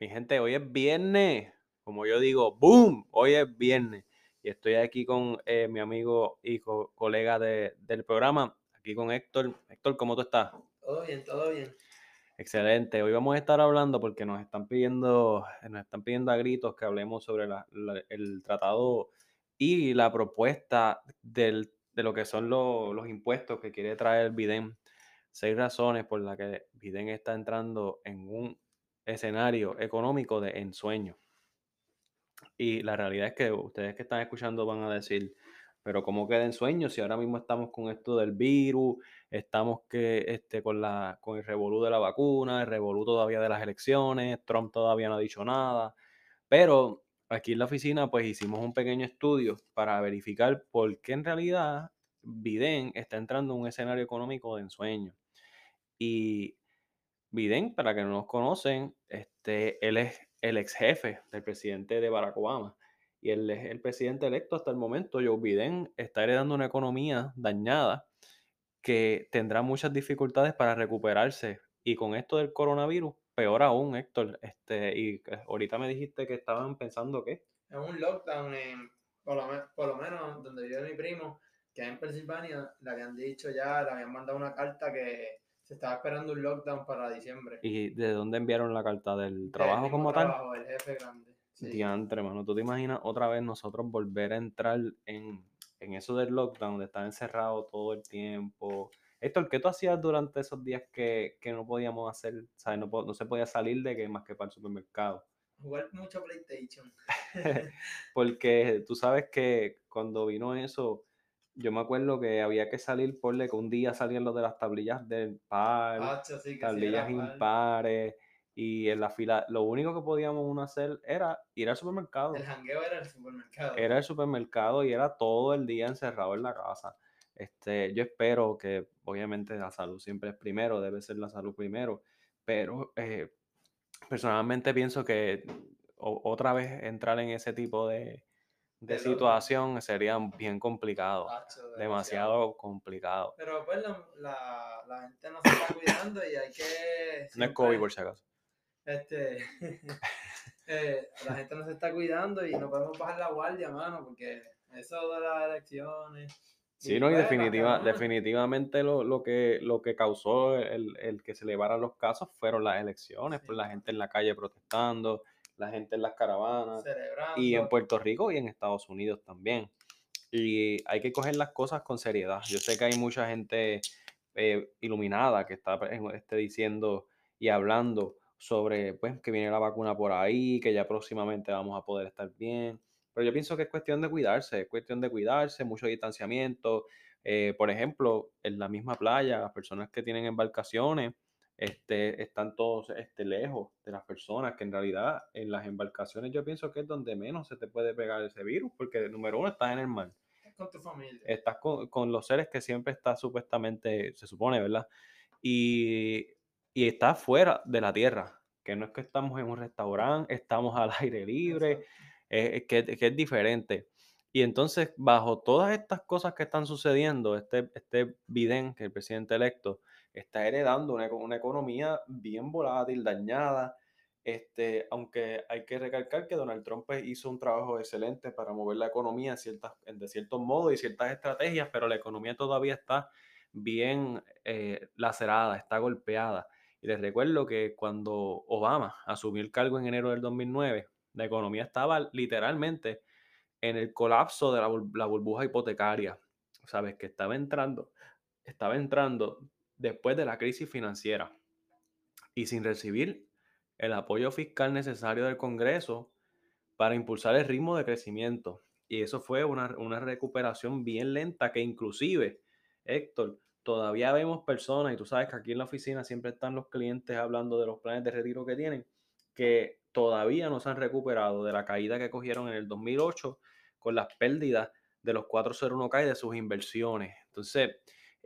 Mi gente, hoy es viernes. Como yo digo, ¡boom! Hoy es viernes. Y estoy aquí con eh, mi amigo y co- colega de- del programa, aquí con Héctor. Héctor, ¿cómo tú estás? Todo bien, todo bien. Excelente. Hoy vamos a estar hablando porque nos están pidiendo, nos están pidiendo a gritos que hablemos sobre la- la- el tratado y la propuesta del- de lo que son lo- los impuestos que quiere traer Biden. Seis razones por las que Biden está entrando en un escenario económico de ensueño. Y la realidad es que ustedes que están escuchando van a decir, pero ¿cómo queda en sueño si ahora mismo estamos con esto del virus, estamos que, este, con, la, con el revolú de la vacuna, el revolú todavía de las elecciones, Trump todavía no ha dicho nada, pero aquí en la oficina pues hicimos un pequeño estudio para verificar por qué en realidad Biden está entrando en un escenario económico de ensueño. Y Biden, para que no nos conocen, este, él es el ex jefe del presidente de Barack Obama. Y él es el presidente electo hasta el momento. Joe Biden está heredando una economía dañada que tendrá muchas dificultades para recuperarse. Y con esto del coronavirus, peor aún, Héctor. Este, y eh, ahorita me dijiste que estaban pensando que. Es un lockdown, en, por, lo, por lo menos donde vive mi primo, que en Pensilvania, le habían dicho ya, le habían mandado una carta que se estaba esperando un lockdown para diciembre. ¿Y de dónde enviaron la carta? ¿Del Del trabajo como tal? trabajo, el jefe grande. Sí. Diantre, mano. ¿Tú te imaginas otra vez nosotros volver a entrar en, en eso del lockdown, de estar encerrado todo el tiempo? Héctor, ¿qué tú hacías durante esos días que, que no podíamos hacer, ¿sabes? No, po- no se podía salir de que más que para el supermercado? Jugar mucho PlayStation. Porque tú sabes que cuando vino eso, yo me acuerdo que había que salir, porle que un día salían los de las tablillas del par, sí, sí, tablillas impares, y en la fila, lo único que podíamos uno hacer era ir al supermercado. El jangueo era el supermercado. Era el supermercado y era todo el día encerrado en la casa. Este, yo espero que, obviamente, la salud siempre es primero, debe ser la salud primero, pero eh, personalmente pienso que o- otra vez entrar en ese tipo de, de situación sería bien complicado, demasiado complicado. Pero pues la, la, la gente no se está cuidando y hay que... No es COVID por si acaso. Este, eh, la gente no se está cuidando y no podemos bajar la guardia, mano, porque eso de las elecciones. Sí, no, y pues, definitiva, definitivamente lo, lo que, lo que causó el, el que se elevaran los casos fueron las elecciones, Sí. por la gente en la calle protestando, la gente en las caravanas, Celebrando. y en Puerto Rico y en Estados Unidos también. Y hay que coger las cosas con seriedad. Yo sé que hay mucha gente eh, iluminada que está eh, este, diciendo y hablando sobre pues, que viene la vacuna por ahí, que ya próximamente vamos a poder estar bien. Pero yo pienso que es cuestión de cuidarse, es cuestión de cuidarse, mucho distanciamiento. Eh, por ejemplo, en la misma playa, las personas que tienen embarcaciones este, están todos este, lejos de las personas, que en realidad en las embarcaciones yo pienso que es donde menos se te puede pegar ese virus, porque número uno estás en el mar, con tu familia. estás con, con los seres que siempre estás supuestamente, se supone, ¿verdad? Y, y estás fuera de la tierra, que no es que estamos en un restaurante, estamos al aire libre, que, que es diferente. Y entonces, bajo todas estas cosas que están sucediendo, este, este Biden, que es el presidente electo, está heredando una, una economía bien volátil, dañada. Este, aunque hay que recalcar que Donald Trump pues, hizo un trabajo excelente para mover la economía en ciertas, en- de ciertos modos y ciertas estrategias, pero la economía todavía está bien eh, lacerada, está golpeada. Y les recuerdo que cuando Obama asumió el cargo en enero del 2009, la economía estaba literalmente en el colapso de la, la burbuja hipotecaria, ¿sabes? Que estaba entrando, estaba entrando después de la crisis financiera y sin recibir el apoyo fiscal necesario del Congreso para impulsar el ritmo de crecimiento. Y eso fue una, una recuperación bien lenta que inclusive, Héctor, todavía vemos personas, y tú sabes que aquí en la oficina siempre están los clientes hablando de los planes de retiro que tienen, que todavía no se han recuperado de la caída que cogieron en el 2008 con las pérdidas de los 401k y de sus inversiones. Entonces,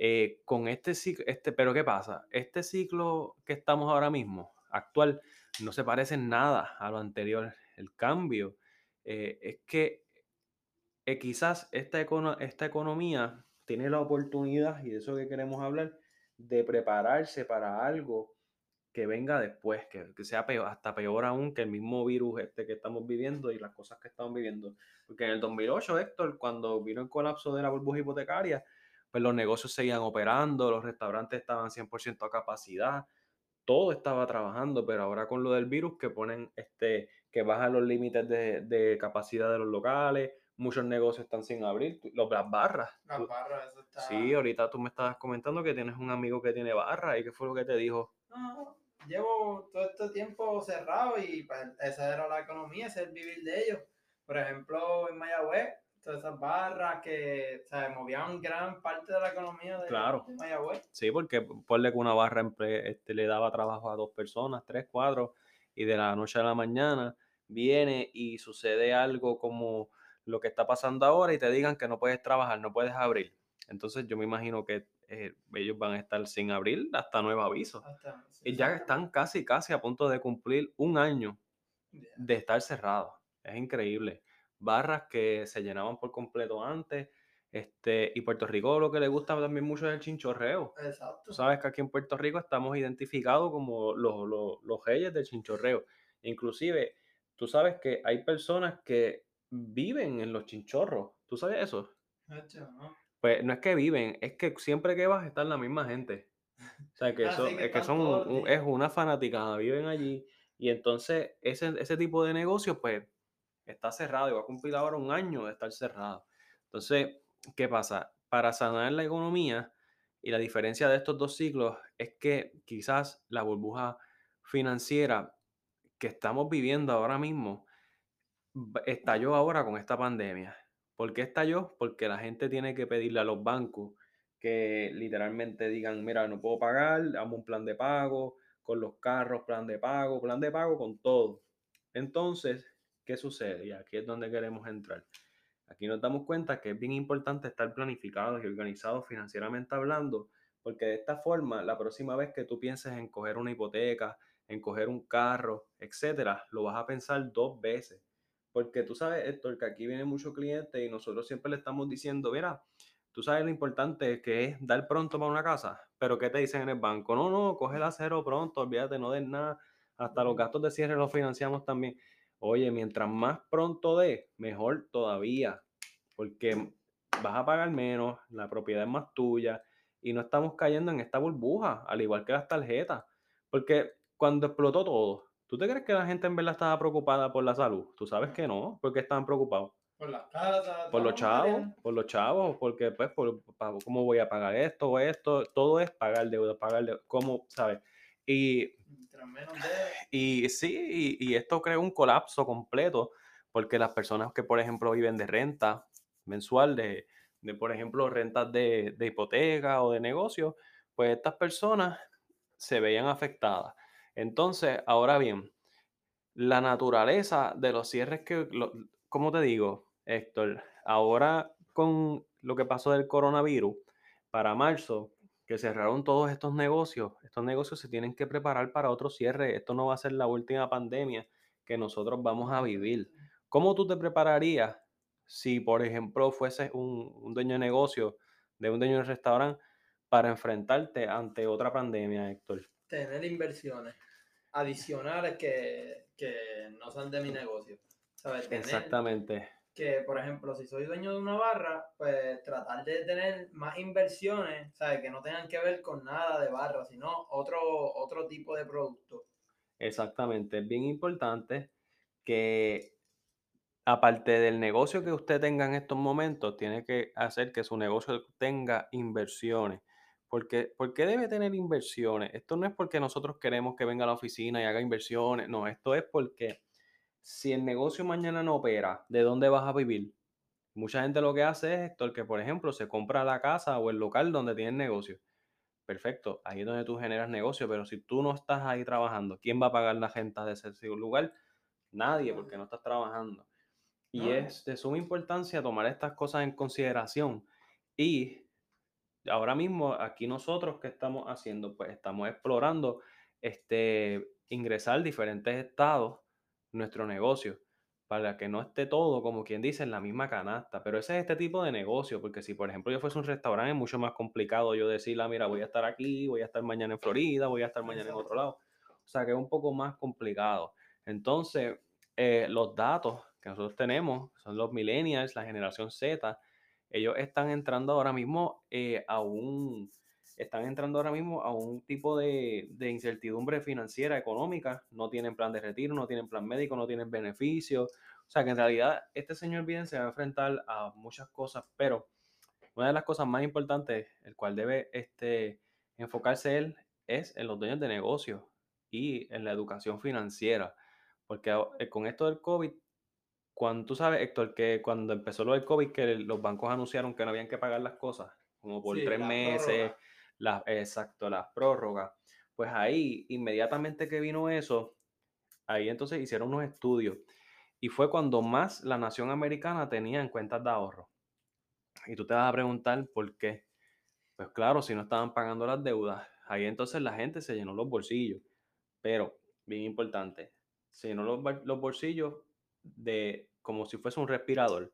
eh, con este ciclo, este, pero ¿qué pasa? Este ciclo que estamos ahora mismo, actual, no se parece en nada a lo anterior. El cambio eh, es que eh, quizás esta, econo- esta economía tiene la oportunidad, y de eso que queremos hablar, de prepararse para algo que venga después, que, que sea peor, hasta peor aún que el mismo virus este que estamos viviendo y las cosas que estamos viviendo. Porque en el 2008, Héctor, cuando vino el colapso de la burbuja hipotecaria, pues los negocios seguían operando, los restaurantes estaban 100% a capacidad, todo estaba trabajando, pero ahora con lo del virus que ponen, este, que bajan los límites de, de capacidad de los locales, muchos negocios están sin abrir, los, las barras. Las barras, eso está. Sí, ahorita tú me estabas comentando que tienes un amigo que tiene barra y qué fue lo que te dijo. No, llevo todo este tiempo cerrado y pues, esa era la economía, ese es el vivir de ellos. Por ejemplo, en Mayagüez, todas esas barras que o sea, movían gran parte de la economía de, Claro. de Mayagüez. Sí, porque ponle que una barra este, le daba trabajo a dos personas, tres, cuatro, y de la noche a la mañana viene y sucede algo como lo que está pasando ahora y te digan que no puedes trabajar, no puedes abrir. Entonces yo me imagino que eh, ellos van a estar sin abrir hasta nuevo aviso. Hasta, Y ya están casi, casi a punto de cumplir un año de estar cerrados. Es increíble. Barras que se llenaban por completo antes. Este, y Puerto Rico lo que le gusta también mucho es el chinchorreo. Exacto. Tú sabes que aquí en Puerto Rico estamos identificados como los, los, los reyes del chinchorreo. Inclusive, tú sabes que hay personas que viven en los chinchorros. ¿Tú sabes eso? Nacho, ¿no? Pues no es que viven, es que siempre que vas está la misma gente. O sea, que eso que es que están son un- es una fanaticada, viven allí. Y entonces ese, ese tipo de negocio, pues, está cerrado y va a cumplir ahora un año de estar cerrado. Entonces, ¿qué pasa? Para sanar la economía y la diferencia de estos dos ciclos es que quizás la burbuja financiera que estamos viviendo ahora mismo estalló ahora con esta pandemia. ¿Por qué estalló? Porque la gente tiene que pedirle a los bancos que literalmente digan, mira, no puedo pagar, dame un plan de pago, con los carros, plan de pago, plan de pago, con todo. Entonces, ¿qué sucede? Y aquí es donde queremos entrar. Aquí nos damos cuenta que es bien importante estar planificados y organizados financieramente hablando, porque de esta forma, la próxima vez que tú pienses en coger una hipoteca, en coger un carro, etcétera, lo vas a pensar dos veces. Porque tú sabes, Héctor, que aquí viene mucho cliente y nosotros siempre le estamos diciendo, mira, tú sabes lo importante que es dar pronto para una casa, pero ¿qué te dicen en el banco? No, no, coge el acero pronto, olvídate, no des nada, hasta los gastos de cierre los financiamos también. Oye, mientras más pronto dé, mejor todavía, porque vas a pagar menos, la propiedad es más tuya y no estamos cayendo en esta burbuja, al igual que las tarjetas. Porque cuando explotó todo, ¿tú te crees que la gente en verdad estaba preocupada por la salud? Tú sabes que no, porque estaban preocupados Por las casas. por los chavos, por los chavos, porque pues, por, ¿cómo voy a pagar esto o esto? Todo es pagar deuda, pagar deuda, ¿cómo, sabes? Y y sí, y, esto crea un colapso completo, porque las personas que, por ejemplo, viven de renta mensual, de, de, por ejemplo, rentas de, de hipoteca o de negocio, pues estas personas se veían afectadas. Entonces, ahora bien, la naturaleza de los cierres que, ¿cómo te digo, Héctor? Ahora con lo que pasó del coronavirus, para marzo, que cerraron todos estos negocios, estos negocios se tienen que preparar para otro cierre. Esto no va a ser la última pandemia que nosotros vamos a vivir. ¿Cómo tú te prepararías si, por ejemplo, fueses un, un dueño de negocio, de un dueño de restaurante, para enfrentarte ante otra pandemia, Héctor? Tener inversiones adicionales que, que no son de mi negocio. ¿Sabes? Tener Exactamente. Que, por ejemplo, si soy dueño de una barra, pues tratar de tener más inversiones, ¿sabes? Que no tengan que ver con nada de barra, sino otro, otro tipo de producto. Exactamente, es bien importante que aparte del negocio que usted tenga en estos momentos, tiene que hacer que su negocio tenga inversiones. Porque, ¿Por qué debe tener inversiones? Esto no es porque nosotros queremos que venga a la oficina y haga inversiones, no, esto es porque si el negocio mañana no opera, ¿de dónde vas a vivir? Mucha gente lo que hace es, Héctor, que por ejemplo se compra la casa o el local donde tiene negocio. Perfecto, ahí es donde tú generas negocio, pero si tú no estás ahí trabajando, ¿quién va a pagar la renta de ese lugar? Nadie, porque no estás trabajando. Y No. es de suma importancia tomar estas cosas en consideración. Y ahora mismo, aquí nosotros, ¿qué estamos haciendo? Pues estamos explorando este, ingresar diferentes estados nuestro negocio para que no esté todo, como quien dice, en la misma canasta. Pero ese es este tipo de negocio, porque si, por ejemplo, yo fuese un restaurante, es mucho más complicado yo decirle, ah, mira, voy a estar aquí, voy a estar mañana en Florida, voy a estar mañana en otro lado. O sea que es un poco más complicado. Entonces, eh, los datos que nosotros tenemos son los millennials, la generación Z, ellos están entrando ahora mismo eh, a un están entrando ahora mismo a un tipo de, de, incertidumbre financiera, económica, no tienen plan de retiro, no tienen plan médico, no tienen beneficios. O sea que en realidad este señor Biden se va a enfrentar a muchas cosas, pero una de las cosas más importantes, el cual debe este, enfocarse él, es en los dueños de negocios y en la educación financiera. Porque eh, con esto del COVID, cuando tú sabes, Héctor, que cuando empezó lo del COVID, que los bancos anunciaron que no habían que pagar las cosas, como por tres meses, exacto, las prórrogas, pues ahí, inmediatamente que vino eso, ahí entonces hicieron unos estudios. Y fue cuando más la nación americana tenía en cuentas de ahorro. Y tú te vas a preguntar por qué. Pues claro, si no estaban pagando las deudas, ahí entonces la gente se llenó los bolsillos. Pero, bien importante, se llenó los, bolsillos de como si fuese un respirador,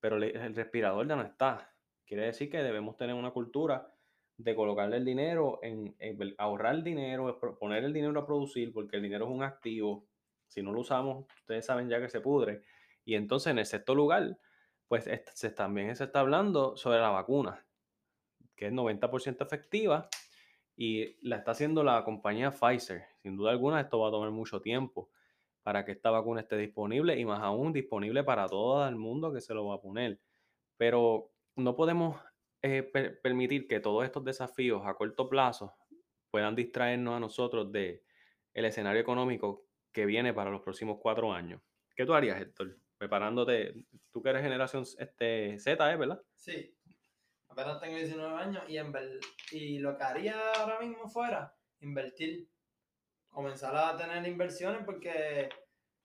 pero el respirador ya no está. Quiere decir que debemos tener una cultura de colocarle el dinero en, ahorrar el dinero, poner el dinero a producir, porque el dinero es un activo. Si no lo usamos, ustedes saben ya que se pudre. Y entonces, en el sexto lugar, pues también se está hablando sobre la vacuna, que es 90% efectiva y la está haciendo la compañía Pfizer. Sin duda alguna, esto va a tomar mucho tiempo para que esta vacuna esté disponible y más aún disponible para todo el mundo que se lo va a poner. Pero no podemos eh, permitir que todos estos desafíos a corto plazo puedan distraernos a nosotros de escenario económico que viene para los próximos cuatro años. ¿Qué tú harías, Héctor? Preparándote, tú que eres generación este, Z, ¿eh? ¿verdad? Sí, apenas tengo 19 años y, y lo que haría ahora mismo fuera invertir comenzar a tener inversiones porque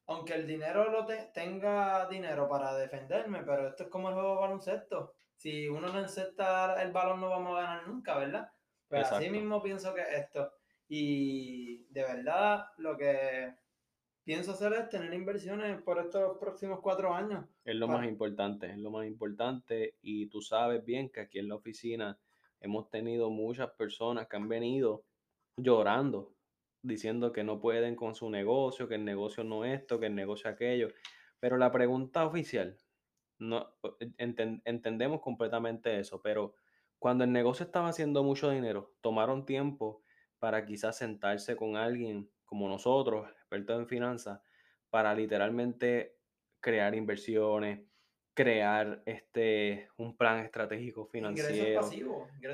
aunque el dinero lo tenga dinero para defenderme, pero esto es como el juego baloncesto. Si uno no encesta el balón no vamos a ganar nunca, ¿verdad? Pero pues así mismo pienso que esto. Y de verdad lo que pienso hacer es tener inversiones por estos próximos cuatro años. Es lo más importante, es lo más importante. Y tú sabes bien que aquí en la oficina hemos tenido muchas personas que han venido llorando diciendo que no pueden con su negocio, que el negocio no esto, que el negocio aquello. Pero la pregunta oficial, no, entendemos completamente eso, pero cuando el negocio estaba haciendo mucho dinero, tomaron tiempo para quizás sentarse con alguien como nosotros, expertos en finanzas, para literalmente crear inversiones, crear este un plan estratégico financiero,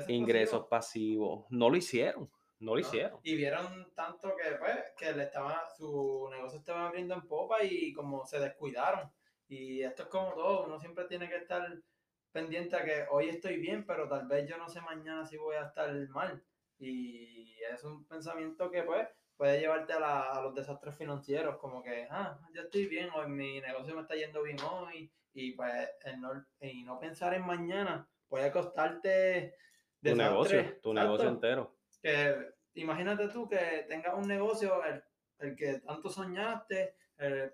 ingresos pasivos. No lo hicieron. No lo hicieron. Y vieron tanto que, pues, que le estaba, su negocio estaba abriendo en popa y como se descuidaron. Y esto es como todo, uno siempre tiene que estar pendiente a que hoy estoy bien, pero tal vez yo no sé mañana si voy a estar mal. Y es un pensamiento que pues puede llevarte a, los desastres financieros, como que, ah, yo estoy bien, hoy mi negocio me está yendo bien hoy, y pues no, y no pensar en mañana puede costarte tu negocio, tu negocio entero. Que imagínate tú que tengas un negocio, el, el que tanto soñaste,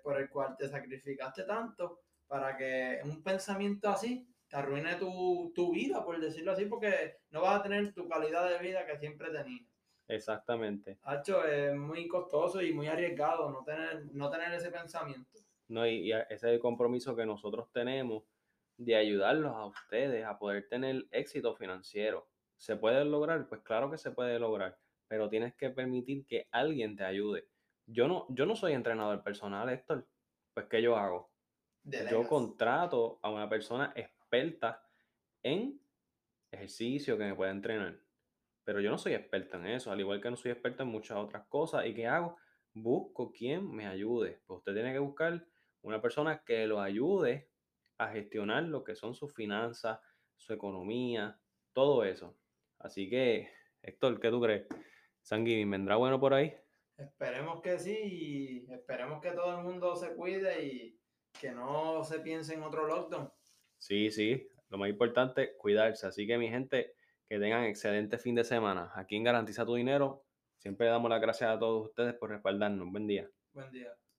por el cual te sacrificaste tanto, para que un pensamiento así te arruine tu, tu, vida, por decirlo así, porque no vas a tener tu calidad de vida que siempre tenías. Exactamente. Hacho, es muy costoso y muy arriesgado no tener, no tener ese pensamiento. No, y, y ese es el compromiso que nosotros tenemos de ayudarlos a ustedes a poder tener éxito financiero. ¿Se puede lograr? Pues claro que se puede lograr, pero tienes que permitir que alguien te ayude. Yo no, yo no soy entrenador personal, Héctor. Pues ¿qué yo hago? Yo contrato a una persona experta en ejercicio que me pueda entrenar. Pero yo no soy experto en eso, al igual que no soy experto en muchas otras cosas. ¿Y qué hago? Busco quien me ayude. Pues usted tiene que buscar una persona que lo ayude a gestionar lo que son sus finanzas, su economía, todo eso. Así que, Héctor, ¿qué tú crees? Sanguín, ¿vendrá bueno por ahí? Esperemos que sí y esperemos que todo el mundo se cuide y que no se piense en otro lockdown. Sí, sí, lo más importante, cuidarse. Así que mi gente, que tengan excelente fin de semana. Aquí en Garantiza tu Dinero, siempre damos las gracias a todos ustedes por respaldarnos. Buen día. Buen día.